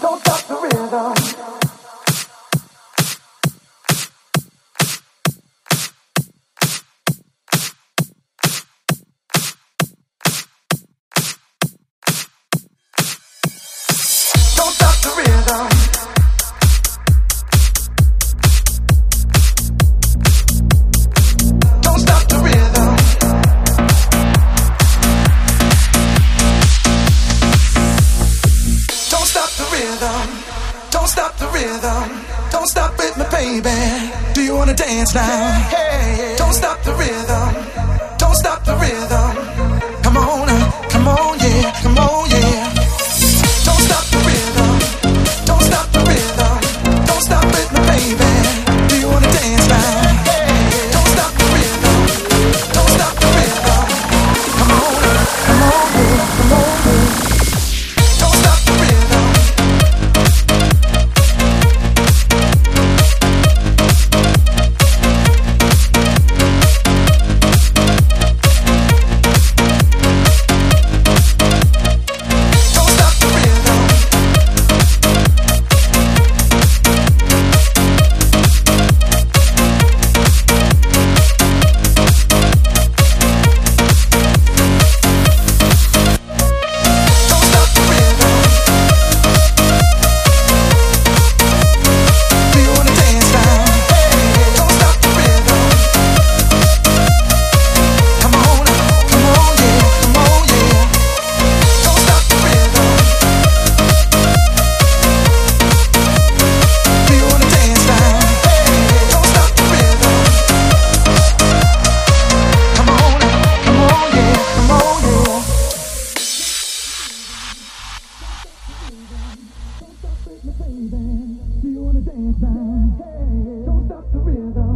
Don't stop the rhythm. rhythm. Don't stop the rhythm. Don't stop with me, baby. Do you wanna dance now? Hey, don't stop the rhythm. baby, do you wanna dance now? Hey, don't stop the rhythm.